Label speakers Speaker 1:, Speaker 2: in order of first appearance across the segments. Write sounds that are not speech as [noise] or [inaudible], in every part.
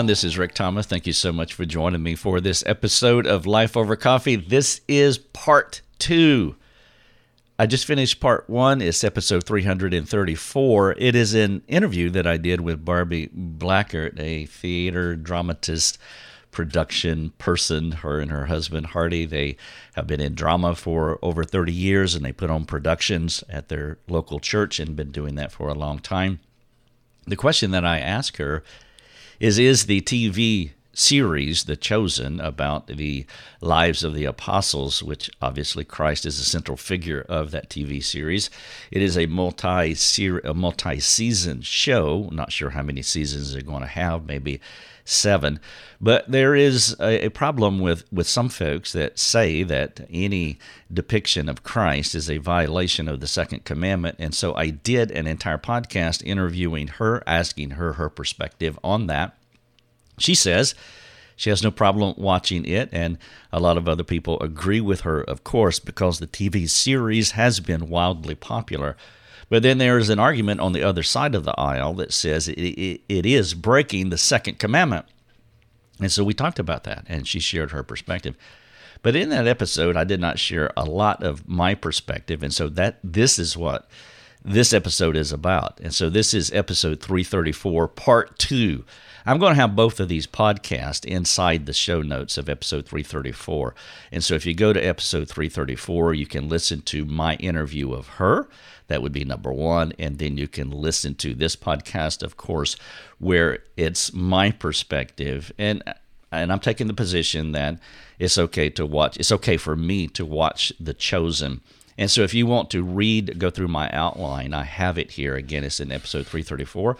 Speaker 1: everyone. This is Rick Thomas. Thank you so much for joining me for this episode of Life Over Coffee. This is part two. I just finished part one. It's episode 334. It is an interview that I did with Barbie Blackert, a theater dramatist, production person. Her and her husband, Hardy, they have been in drama for over 30 years and they put on productions at their local church and been doing that for a long time. The question that I ask her is Is the TV series, The Chosen, about the lives of the apostles, which obviously Christ is the central figure of that TV series. It is a multi a multi season show. Not sure how many seasons they're going to have, maybe seven. But there is a, a, problem with, with some folks that say that any depiction of Christ is a violation of the second commandment. And so I did an entire podcast interviewing her, asking her her perspective on that. She says she has no problem watching it, and a lot of other people agree with her, of course, because the TV series has been wildly popular. But then there is an argument on the other side of the aisle that says it, it, it is breaking the second commandment. And so we talked about that, and she shared her perspective. But in that episode, I did not share a lot of my perspective, and so that this is what this episode is about. And so this is episode 334, part two I'm going to have both of these podcasts inside the show notes of episode 334. And so if you go to episode 334, you can listen to my interview of her. That would be number one. And then you can listen to this podcast, of course, where it's my perspective. And and I'm taking the position that it's okay to watch. It's okay for me to watch The Chosen. And so if you want to read, go through my outline, I have it here. Again, it's in episode 334.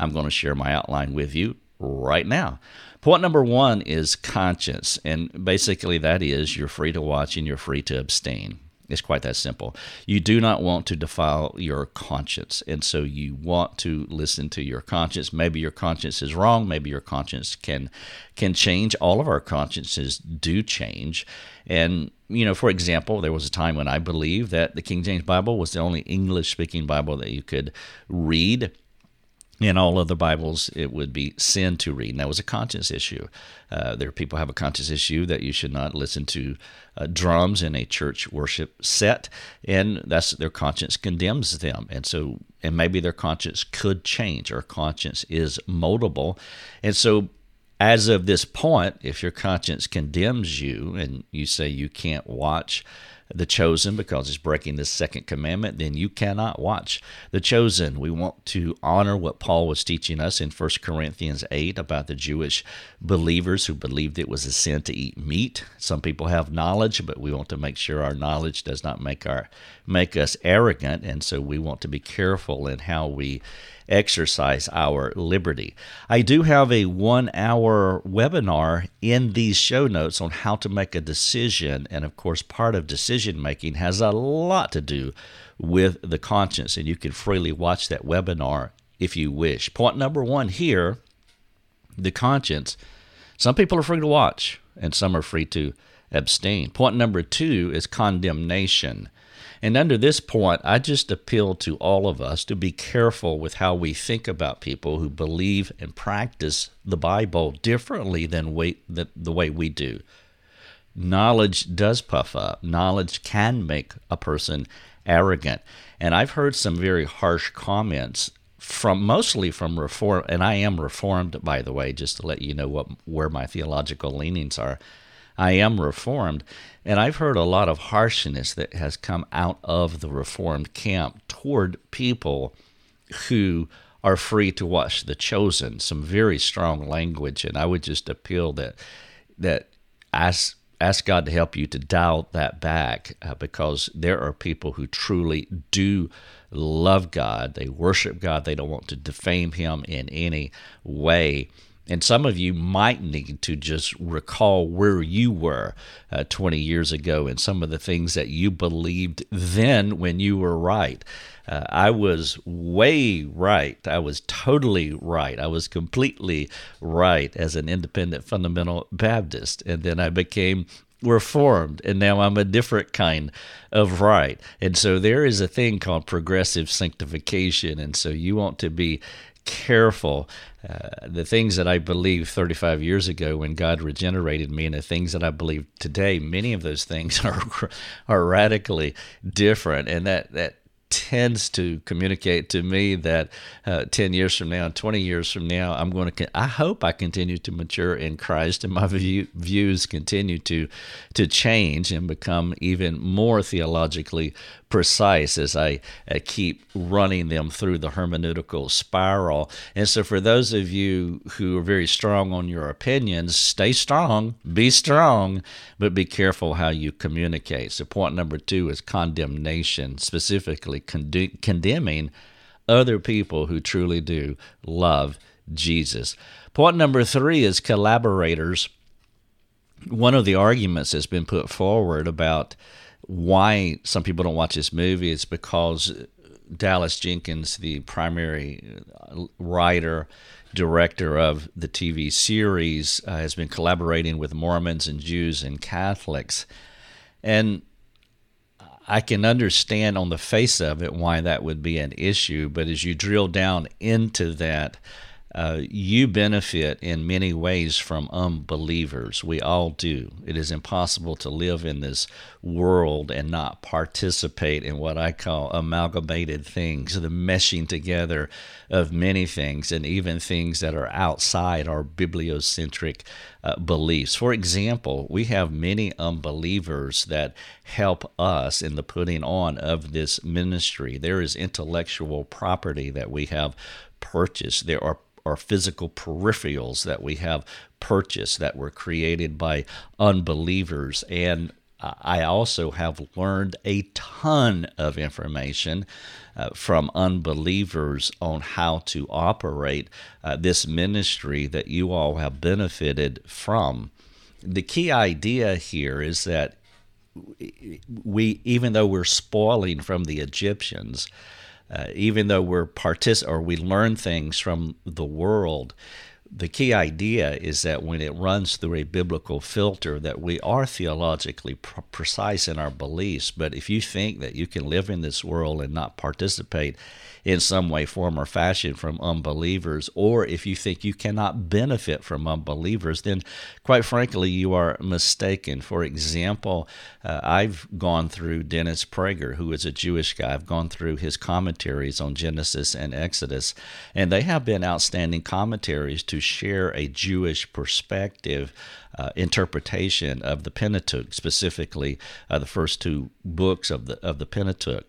Speaker 1: I'm going to share my outline with you right now. Point number one is conscience. And basically, that is you're free to watch and you're free to abstain. It's quite that simple. You do not want to defile your conscience. And so you want to listen to your conscience. Maybe your conscience is wrong. Maybe your conscience can can change. All of our consciences do change. And, you know, for example, there was a time when I believed that the King James Bible was the only English speaking Bible that you could read in all other Bibles, it would be sin to read. And that was a conscience issue. Uh, there are people have a conscience issue that you should not listen to uh, drums in a church worship set, and that's their conscience condemns them. And so, and maybe their conscience could change, or conscience is moldable. And so, as of this point, if your conscience condemns you and you say you can't watch the chosen because it's breaking the second commandment, then you cannot watch the chosen. We want to honor what Paul was teaching us in 1 Corinthians 8 about the Jewish believers who believed it was a sin to eat meat. Some people have knowledge, but we want to make sure our knowledge does not make our make us arrogant, and so we want to be careful in how we exercise our liberty. I do have a one hour webinar in these show notes on how to make a decision. And of course, part of decision making has a lot to do with the conscience. And you can freely watch that webinar if you wish. Point number one here the conscience. Some people are free to watch, and some are free to abstain. Point number two is condemnation. And under this point, I just appeal to all of us to be careful with how we think about people who believe and practice the Bible differently than we, the, the way we do. Knowledge does puff up, knowledge can make a person arrogant. And I've heard some very harsh comments from mostly from reform and I am reformed by the way just to let you know what where my theological leanings are I am Reformed. And I've heard a lot of harshness that has come out of the Reformed camp toward people who are free to watch The Chosen. Some very strong language. And I would just appeal that, that ask, ask God to help you to dial that back uh, because there are people who truly do love God. They worship God. They don't want to defame Him in any way. And some of you might need to just recall where you were uh, 20 years ago and some of the things that you believed then when you were right. Uh, I was way right. I was totally right. I was completely right as an independent fundamental Baptist. And then I became reformed and now I'm a different kind of right. And so there is a thing called progressive sanctification. And so you want to be careful. Uh, the things that I believed 35 years ago when God regenerated me, and the things that I believe today, many of those things [laughs] are are radically different, and that that tends to communicate to me that uh, 10 years from now, 20 years from now, I'm going to, I hope I continue to mature in Christ and my view, views continue to, to change and become even more theologically precise as I uh, keep running them through the hermeneutical spiral. And so, for those of you who are very strong on your opinions, stay strong, be strong, but be careful how you communicate. So, point number two is condemnation, specifically con- condemning other people who truly do love Jesus. Point number three is collaborators. One of the arguments that's been put forward about why some people don't watch this movie is because Dallas Jenkins, the primary uh, writer, director of the TV series, uh, has been collaborating with Mormons and Jews and Catholics. And I can understand on the face of it why that would be an issue, but as you drill down into that, uh, you benefit in many ways from unbelievers. We all do. It is impossible to live in this world and not participate in what I call amalgamated things, the meshing together of many things, and even things that are outside our bibliocentric uh, beliefs. For example, we have many unbelievers that help us in the putting on of this ministry. There is intellectual property that we have purchased. There are are physical peripherals that we have purchased that were created by unbelievers. And I also have learned a ton of information uh, from unbelievers on how to operate uh, this ministry that you all have benefited from. The key idea here is that we, even though we're spoiling from the Egyptians, uh, even though we're partic- or we learn things from the world, the key idea is that when it runs through a biblical filter that we are theologically pr- precise in our beliefs. But if you think that you can live in this world and not participate in some way form or fashion from unbelievers or if you think you cannot benefit from unbelievers then quite frankly you are mistaken. For example uh, i've gone through dennis prager who is a jewish guy. I've gone through his commentaries on genesis and exodus and they have been outstanding commentaries to share a Jewish perspective uh, interpretation of the Pentateuch, specifically uh, the first two books of the of the Pentateuch.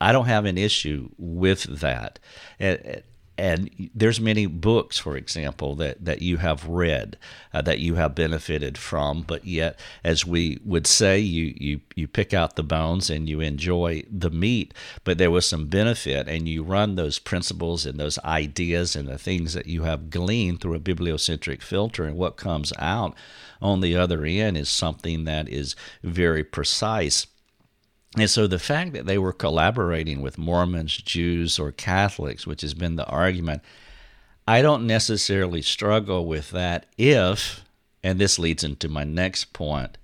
Speaker 1: I don't have an issue with that. And, and there's many books for example that, that you have read uh, that you have benefited from but yet as we would say you, you you pick out the bones and you enjoy the meat but there was some benefit and you run those principles and those ideas and the things that you have gleaned through a bibliocentric filter and what comes out on the other end is something that is very precise and so the fact that they were collaborating with Mormons, Jews, or Catholics, which has been the argument, I don't necessarily struggle with that if, and this leads into my next point,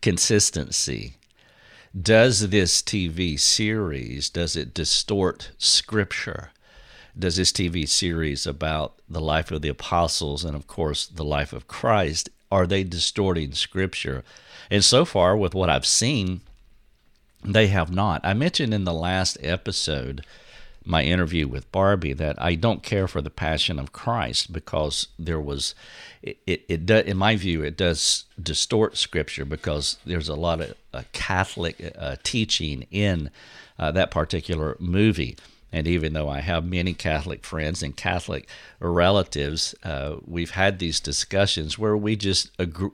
Speaker 1: consistency. Does this TV series, does it distort scripture? Does this TV series about the life of the apostles and of course the life of Christ, are they distorting scripture? And so far with what I've seen, they have not. I mentioned in the last episode, my interview with Barbie, that I don't care for the Passion of Christ because there was, it, it, it do, in my view, it does distort Scripture because there's a lot of uh, Catholic uh, teaching in uh, that particular movie. And even though I have many Catholic friends and Catholic relatives, uh, we've had these discussions where we just agree,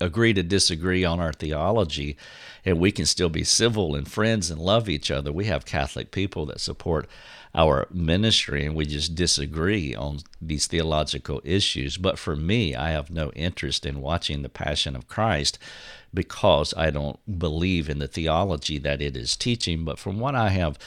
Speaker 1: agree to disagree on our theology, and we can still be civil and friends and love each other. We have Catholic people that support our ministry, and we just disagree on these theological issues. But for me, I have no interest in watching the Passion of Christ because I don't believe in the theology that it is teaching. But from what I have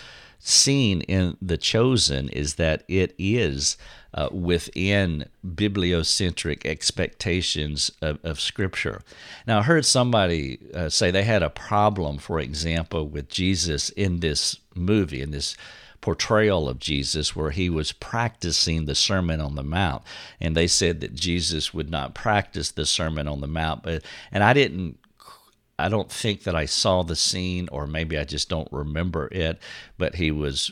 Speaker 1: seen in The Chosen is that it is uh, within bibliocentric expectations of, of, Scripture. Now, I heard somebody uh, say they had a problem, for example, with Jesus in this movie, in this portrayal of Jesus where he was practicing the Sermon on the Mount. And they said that Jesus would not practice the Sermon on the Mount. But, and I didn't I don't think that I saw the scene, or maybe I just don't remember it, but he was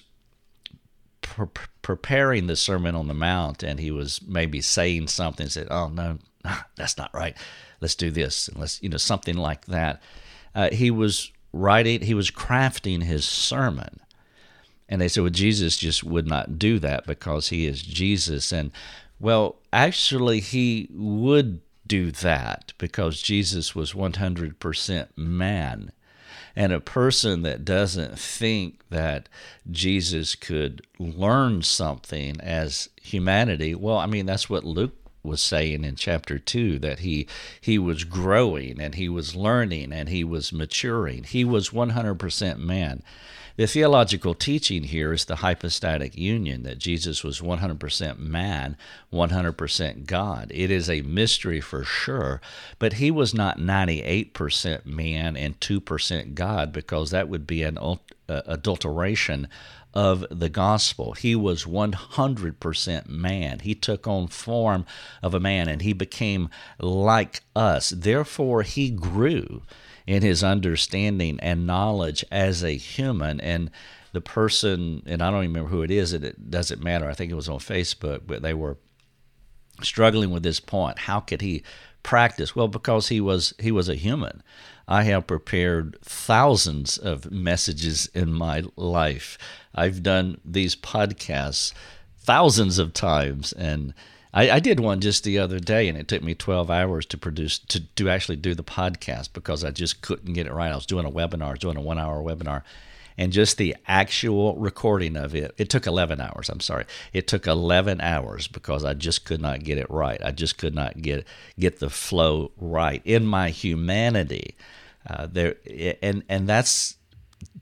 Speaker 1: pre- preparing the Sermon on the Mount and he was maybe saying something, said, Oh, no, [laughs] that's not right. Let's do this. And let's, you know, something like that. Uh, he was writing, he was crafting his sermon. And they said, well, Jesus just would not do that because he is Jesus. And well, actually, he would do that because Jesus was 100% man. And a person that doesn't think that Jesus could learn something as humanity, well, I mean, that's what Luke was saying in chapter 2 that he he was growing and he was learning and he was maturing. He was 100% man. The theological teaching here is the hypostatic union that Jesus was 100% man, 100% God. It is a mystery for sure, but he was not 98% man and 2% God because that would be an uh, adulteration of the gospel. He was 100% man. He took on form of a man and he became like us. Therefore, he grew in his understanding and knowledge as a human. And the person, and I don't even remember who it is, it doesn't matter. I think it was on Facebook, but they were struggling with this point. How could he practice? Well, because he was he was a human. I have prepared thousands of messages in my life. I've done these podcasts thousands of times and I, I, did one just the other day, and it took me 12 hours to produce to, to actually do the podcast because I just couldn't get it right. I was doing a webinar, doing a one hour webinar, and just the actual recording of it, it took 11 hours. I'm sorry, it took 11 hours because I just could not get it right. I just could not get get the flow right in my humanity. Uh, there, and and that's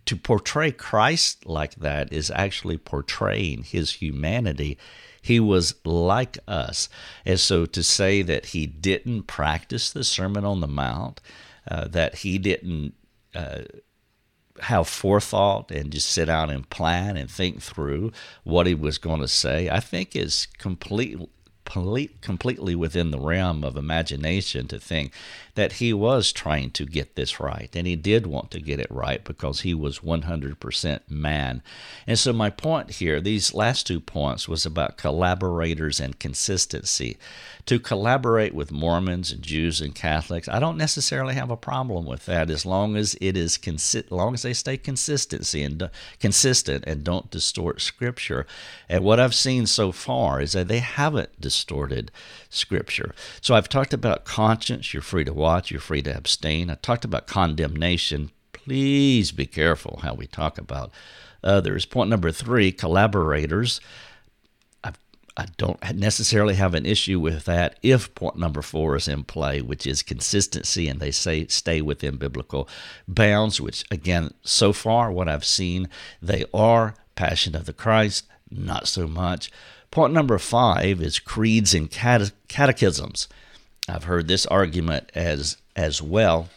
Speaker 1: to portray Christ like that is actually portraying His humanity he was like us. And so to say that he didn't practice the Sermon on the Mount, uh, that he didn't uh, have forethought and just sit down and plan and think through what he was going to say, I think is complete, completely within the realm of imagination to think that he was trying to get this right. And he did want to get it right because he was 100% man. And so, my point here, these last two points, was about collaborators and consistency. To collaborate with Mormons and Jews and Catholics, I don't necessarily have a problem with that as long as it is consi- long as they stay consistency and consistent and don't distort Scripture. And what I've seen so far is that they haven't distorted Distorted scripture. So I've talked about conscience. You're free to watch you're free to abstain. I talked about condemnation. Please be careful how we talk about others. Point number three collaborators. I don't necessarily have an issue with that if point number four is in play, which is consistency, and they say stay within biblical bounds, which, again, so far, what I've seen, they are Passion of the Christ, not so much. Point number five is creeds and catechisms. I've heard this argument as as well.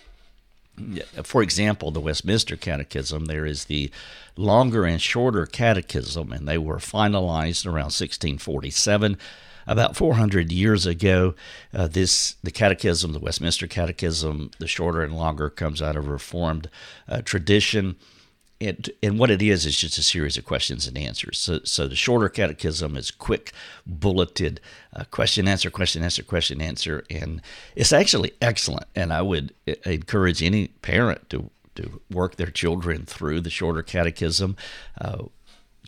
Speaker 1: For example, the Westminster Catechism, there is the longer and shorter catechism, and they were finalized around 1647. About 400 years ago, uh, this the Catechism, the Westminster Catechism, the shorter and longer, comes out of Reformed uh, tradition it, and what it is is just a series of questions and answers. So, so the shorter catechism is quick, bulleted uh, question, answer, question, answer, question, answer, and it's actually excellent. And I would encourage any parent to to work their children through the shorter catechism. Uh,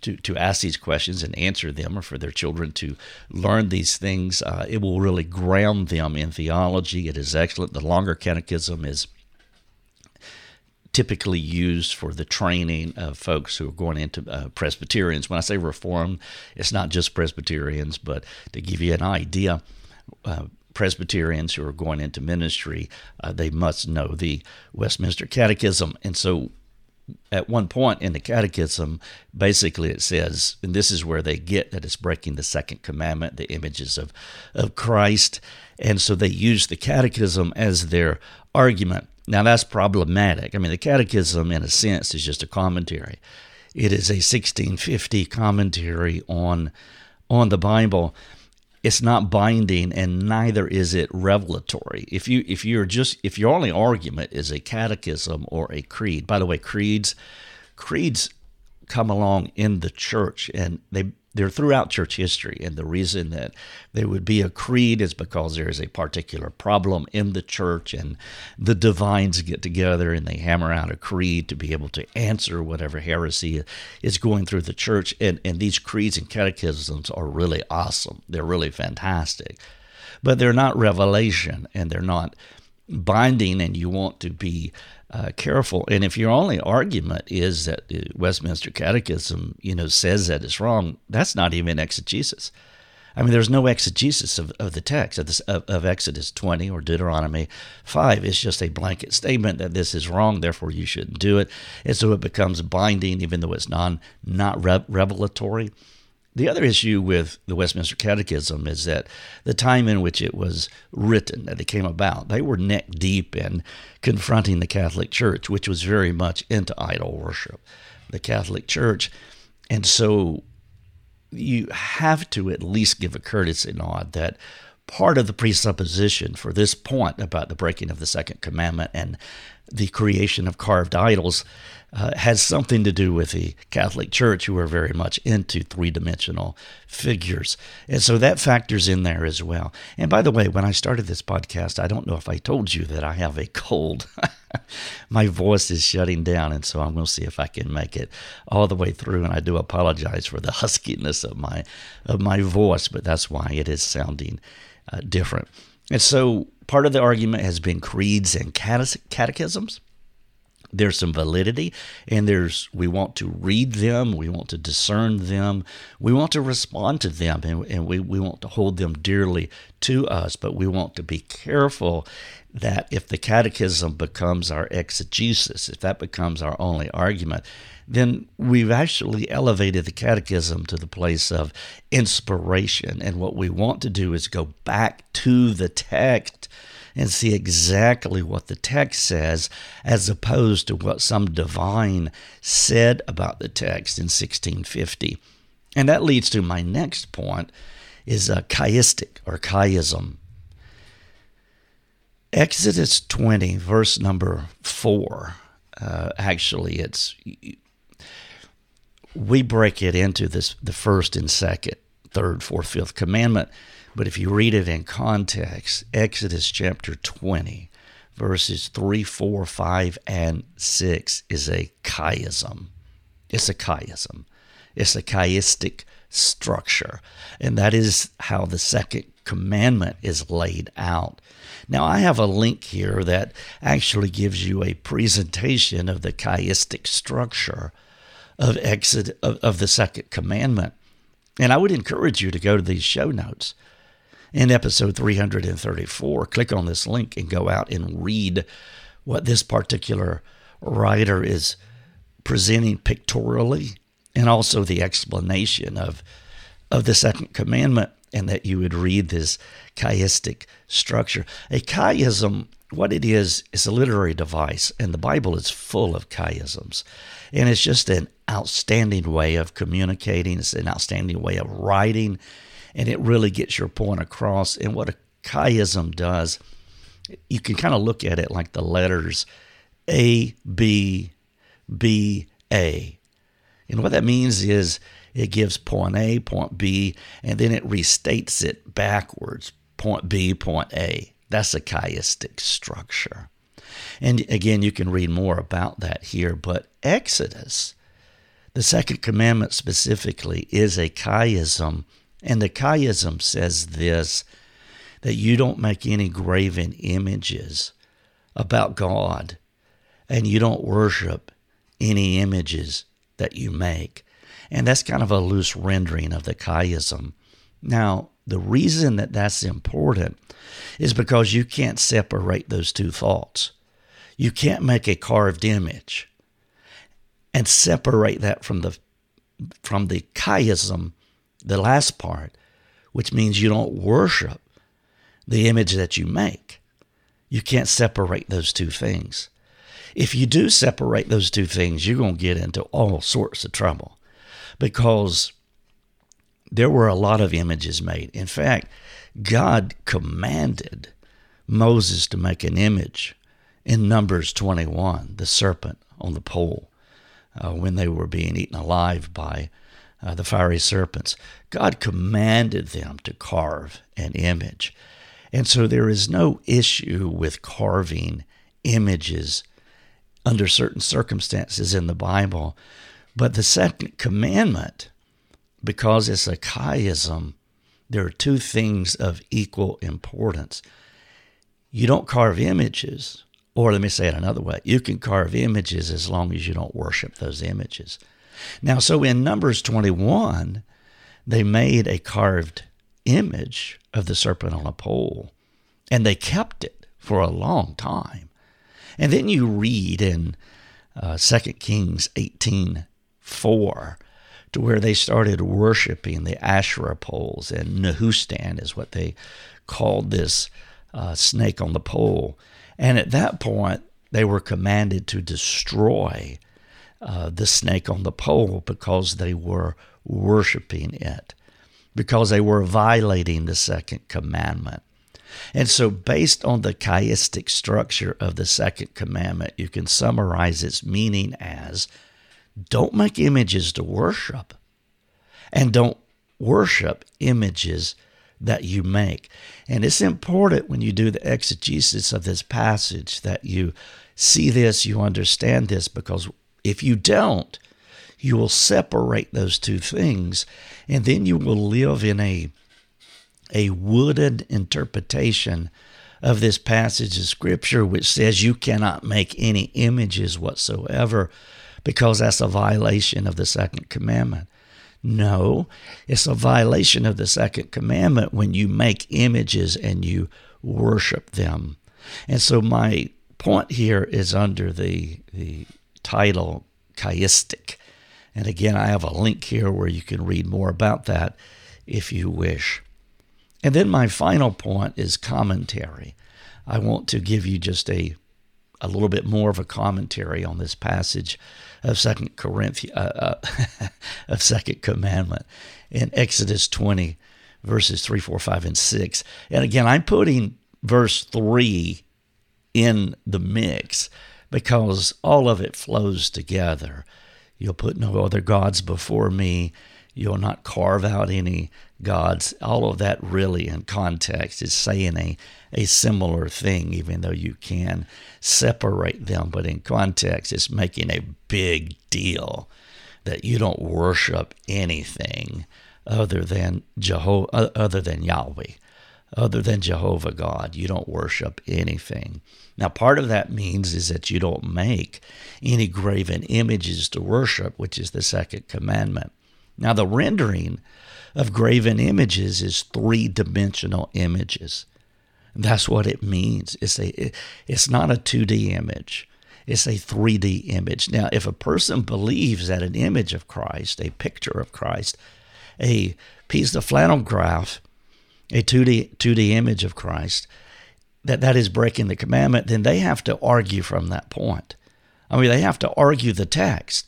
Speaker 1: to, to ask these questions and answer them, or for their children to learn these things. Uh, it will really ground them in theology. It is excellent. The longer catechism is typically used for the training of folks who are going into uh, Presbyterians. When I say Reformed, it's not just Presbyterians, but to give you an idea, uh, Presbyterians who are going into ministry, uh, they must know the Westminster Catechism. And so at one point in the catechism, basically it says, and this is where they get that it's breaking the second commandment, the images of, of Christ. And so they use the catechism as their argument. Now, that's problematic. I mean, the catechism, in a sense, is just a commentary. It is a 1650 commentary on on the Bible. It's not binding, and neither is it revelatory. If you if you're just if your only argument is a catechism or a creed. By the way, creeds creeds come along in the church, and they they're throughout church history. And the reason that there would be a creed is because there is a particular problem in the church, and the divines get together and they hammer out a creed to be able to answer whatever heresy is going through the church. And, and these creeds and catechisms are really awesome, they're really fantastic. But they're not revelation and they're not binding, and you want to be uh, careful. And if your only argument is that the Westminster Catechism, you know, says that it's wrong, that's not even exegesis. I mean, there's no exegesis of, of the text of, this, of, of, Exodus 20 or Deuteronomy 5. It's just a blanket statement that this is wrong, therefore you shouldn't do it. And so it becomes binding, even though it's non not revelatory. The other issue with the Westminster Catechism is that the time in which it was written, that it came about, they were neck deep in confronting the Catholic Church, which was very much into idol worship, the Catholic Church. And so you have to at least give a courtesy nod that part of the presupposition for this point about the breaking of the second commandment and the creation of carved idols uh, has something to do with the Catholic Church, who are very much into three dimensional figures. And so that factors in there as well. And by the way, when I started this podcast, I don't know if I told you that I have a cold. [laughs] My voice is shutting down, and so I'm going to see if I can make it all the way through. And I do apologize for the [laughs] huskiness of my of my voice, but that's why it is sounding uh, different. And so part of the argument has been creeds and catechisms there's some validity and there's we want to read them we want to discern them we want to respond to them and, and we, we want to hold them dearly to us but we want to be careful that if the catechism becomes our exegesis if that becomes our only argument then we've actually elevated the catechism to the place of inspiration. And what we want to do is go back to the text and see exactly what the text says as opposed to what some divine said about the text in 1650. And that leads to my next point is a chiastic or chiasm. Exodus 20, verse number 4. Uh, actually, it's we break it into this the first and second, third, fourth, fifth commandment but if you read it in context, Exodus chapter 20, verses 3, 4, 5, and 6 is a chiasm. It's a chiasm. It's a chiastic structure. And that is how the second commandment is laid out. Now, I have a link here that actually gives you a presentation of the chiastic structure of Exodus of, of the second commandment. And I would encourage you to go to these show notes in episode 334. Click on this link and go out and read what this particular writer is presenting pictorially and also the explanation of, of the second commandment and that you would read this chiastic structure. A chiasm, what it is, is a literary device, and the Bible is full of chiasms. And it's just an outstanding way of communicating, it's an outstanding way of writing, and it really gets your point across. And what a chiasm does, you can kind of look at it like the letters A, B, B, A. And what that means is it gives point A, point B, and then it restates it backwards point B, point A. That's a chiastic structure. And again, you can read more about that here, but Exodus, the second commandment specifically, is a chiasm and the chiasm says this that you don't make any graven images about God, and you don't worship any images that you make. And that's kind of a loose rendering of the chiasm. Now, the reason that that's important is because you can't separate those two thoughts. You can't make a carved image and separate that from the from the chiasm the last part, which means you don't worship the image that you make. You can't separate those two things. if you do separate those two things, you're going to get into all sorts of trouble because there were a lot of images made. In fact, God commanded Moses to make an image in Numbers 21, the serpent on the pole, uh, when they were being eaten alive by uh, the fiery serpents. God commanded them to carve an image. And so there is no issue with carving images under certain circumstances in the Bible. But the second commandment, because it's a chiasm, there are two things of equal importance. You don't carve images, or let me say it another way you can carve images as long as you don't worship those images. Now, so in Numbers 21, they made a carved image of the serpent on a pole, and they kept it for a long time. And then you read in uh, 2 Kings 18 4 to where they started worshiping the Asherah poles, and Nehushtan is what they called this uh, snake on the pole. And at that point, they were commanded to destroy uh, the snake on the pole because they were worshiping it, because they were violating the second commandment. And so, based on the chiastic structure of the second commandment, you can summarize its meaning as don't make images to worship, and don't worship images that you make. And it's important when you do the exegesis of this passage that you see this, you understand this, because if you don't, you will separate those two things, and then you will live in a a wooded interpretation of this passage of scripture, which says you cannot make any images whatsoever because that's a violation of the second commandment. No, it's a violation of the second commandment when you make images and you worship them. And so my point here is under the, the title chiastic. And again, I have a link here where you can read more about that if you wish. And then my final point is commentary. I want to give you just a a little bit more of a commentary on this passage of Second Corinthians uh, uh, [laughs] of Second Commandment in Exodus 20, verses 3, 4, 5, and 6. And again, I'm putting verse 3 in the mix because all of it flows together. You'll put no other gods before me. You'll not carve out any gods. All of that really in context is saying a, a similar thing, even though you can separate them. But in context, it's making a big deal that you don't worship anything other than Jehovah, other than Yahweh, other than Jehovah God. You don't worship anything. Now, part of that means is that you don't make any graven images to worship, which is the second commandment. Now, the rendering of graven images is three dimensional images. That's what it means. It's a it's not a 2D image. It's a 3D image. Now, if a person believes that an image of Christ, a picture of Christ, a piece of flannel graph, a 2D 2D image of Christ, that that is breaking the commandment, then they have to argue from that point. I mean, they have to argue the text.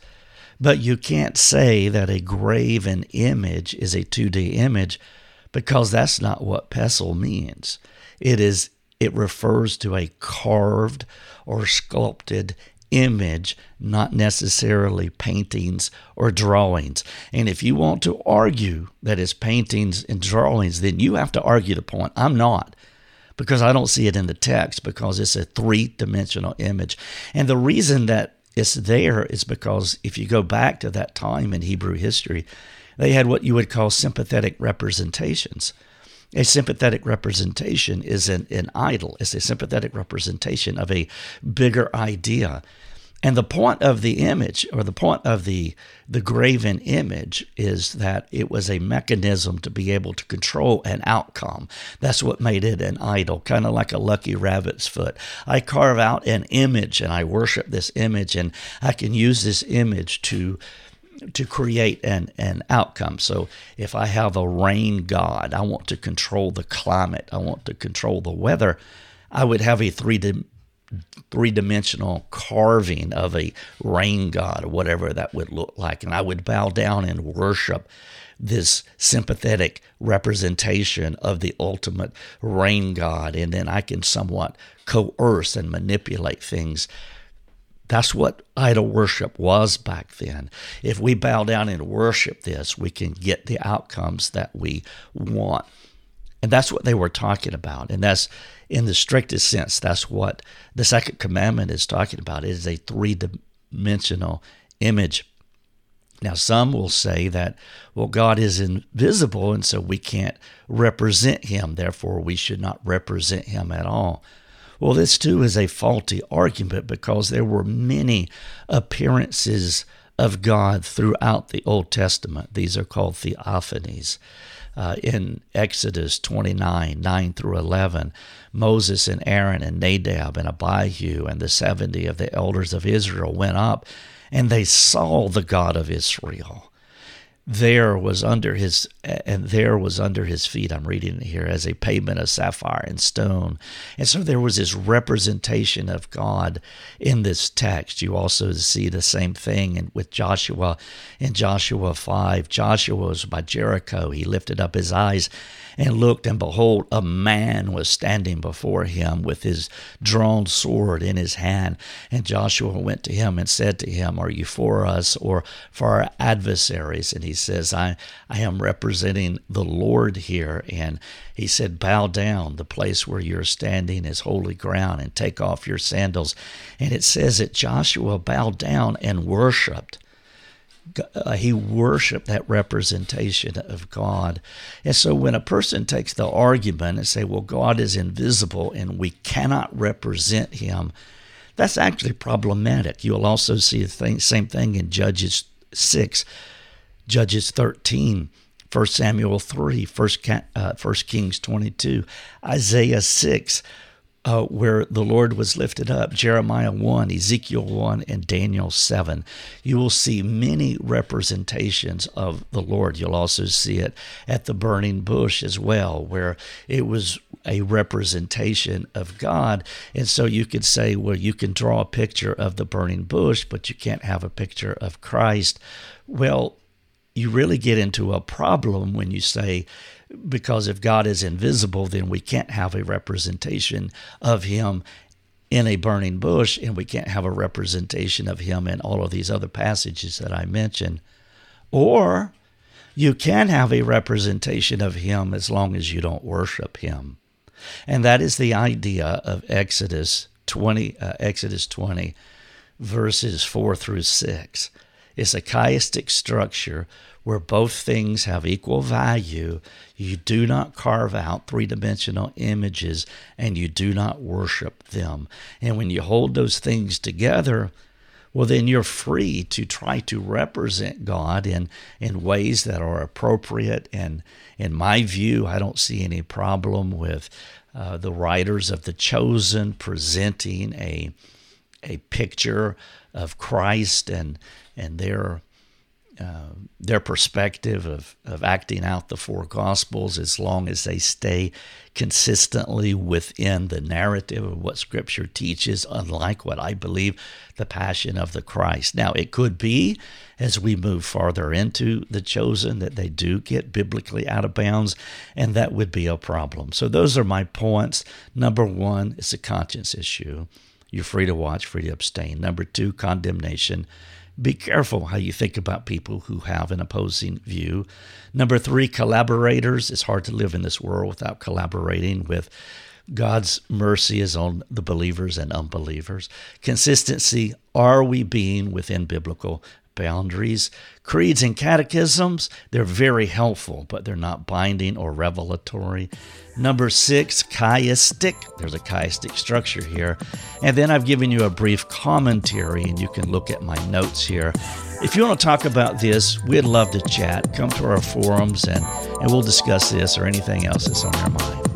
Speaker 1: But you can't say that a graven image is a 2D image because that's not what pesel means. It is it refers to a carved or sculpted image, not necessarily paintings or drawings. And if you want to argue that it's paintings and drawings, then you have to argue the point. I'm not because I don't see it in the text because it's a three dimensional image. And the reason that it's there is because if you go back to that time in Hebrew history, they had what you would call sympathetic representations. A sympathetic representation is an, an idol, it's a sympathetic representation of a bigger idea. And the point of the image, or the point of the, the graven image, is that it was a mechanism to be able to control an outcome. That's what made it an idol, kind of like a lucky rabbit's foot. I carve out an image and I worship this image, and I can use this image to to create an, an outcome. So if I have a rain god, I want to control the climate, I want to control the weather, I would have a three three dimensional carving of a rain god or whatever that would look like. And I would bow down and worship this sympathetic representation of the ultimate rain god. And then I can somewhat coerce and manipulate things. That's what idol worship was back then. If we bow down and worship this, we can get the outcomes that we want. And that's what they were talking about. And that's in the strictest sense, that's what the second commandment is talking about. It is a three dimensional image. Now, some will say that, well, God is invisible, and so we can't represent him. Therefore, we should not represent him at all. Well, this too is a faulty argument because there were many appearances of God throughout the Old Testament. These are called theophanies uh, in Exodus 29 9 through 11. Moses and Aaron and Nadab and Abihu and the 70 of the elders of Israel went up and they saw the God of Israel there was under his and there was under his feet i'm reading it here as a pavement of sapphire and stone and so there was this representation of god in this text you also see the same thing with joshua in joshua 5 joshua was by jericho he lifted up his eyes and looked, and behold, a man was standing before him with his drawn sword in his hand. And Joshua went to him and said to him, Are you for us or for our adversaries? And he says, I, I am representing the Lord here. And he said, Bow down. The place where you're standing is holy ground, and take off your sandals. And it says that Joshua bowed down and worshiped uh, he worshiped that representation of God. And so when a person takes the argument and say, well, God is invisible and we cannot represent him, that's actually problematic. You'll also see the same thing in Judges 6, Judges 13. 1 Samuel 3, 1, uh, 1 Kings 22, Isaiah 6, uh, where the Lord was lifted up Jeremiah 1, Ezekiel 1, and Daniel 7. You will see many representations of the Lord. You'll also see it at the burning bush as well, where it was a representation of God. And so you could say, well, you can draw a picture of the burning bush, but you can't have a picture of Christ. Well, you really get into a problem when you say because if God is invisible, then we can't have a representation of Him in a burning bush, and we can't have a representation of Him in all of these other passages that I mentioned. Or you can have a representation of Him as long as you don't worship Him. And that is the idea of Exodus 20, uh, Exodus 20, verses 4 through 6. It's a chiastic structure where both things have equal value. You do not carve out three dimensional images and you do not worship them. And when you hold those things together, well, then you're free to try to represent God in, in ways that are appropriate. And in my view, I don't see any problem with uh, the writers of The Chosen presenting a, a picture of Christ and, and their uh, their perspective of, of acting out the four gospels as long as they stay consistently within the narrative of what scripture teaches unlike what i believe the passion of the christ. Now it could be as we move farther into the chosen that they do get biblically out of bounds and that would be a problem. So those are my points. Number one it's a conscience issue. You're free to watch free to abstain. Number two condemnation be careful how you think about people who have an opposing view. Number three, collaborators. It's hard to live in this world without collaborating with God's mercy is on the believers and unbelievers. Consistency. Are we being within biblical boundaries. Creeds and catechisms, they're very helpful, but they're not binding or revelatory. Number six, chiastic. There's a chiastic structure here. And then I've given you a brief commentary, and you can look at my notes here. If you want to talk about this, we'd love to chat. Come to our forums and, and we'll discuss this or anything else that's on your mind.